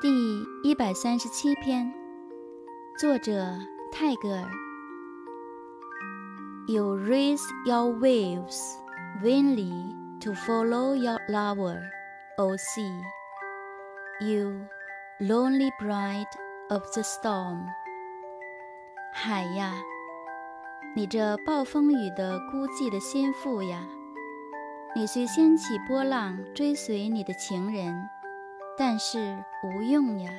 第一百三十七篇，作者泰戈尔。You raise your waves vainly to follow your lover, O sea. You lonely bride of the storm. 海呀，你这暴风雨的孤寂的先妇呀，你虽掀起波浪追随你的情人。但是无用呀。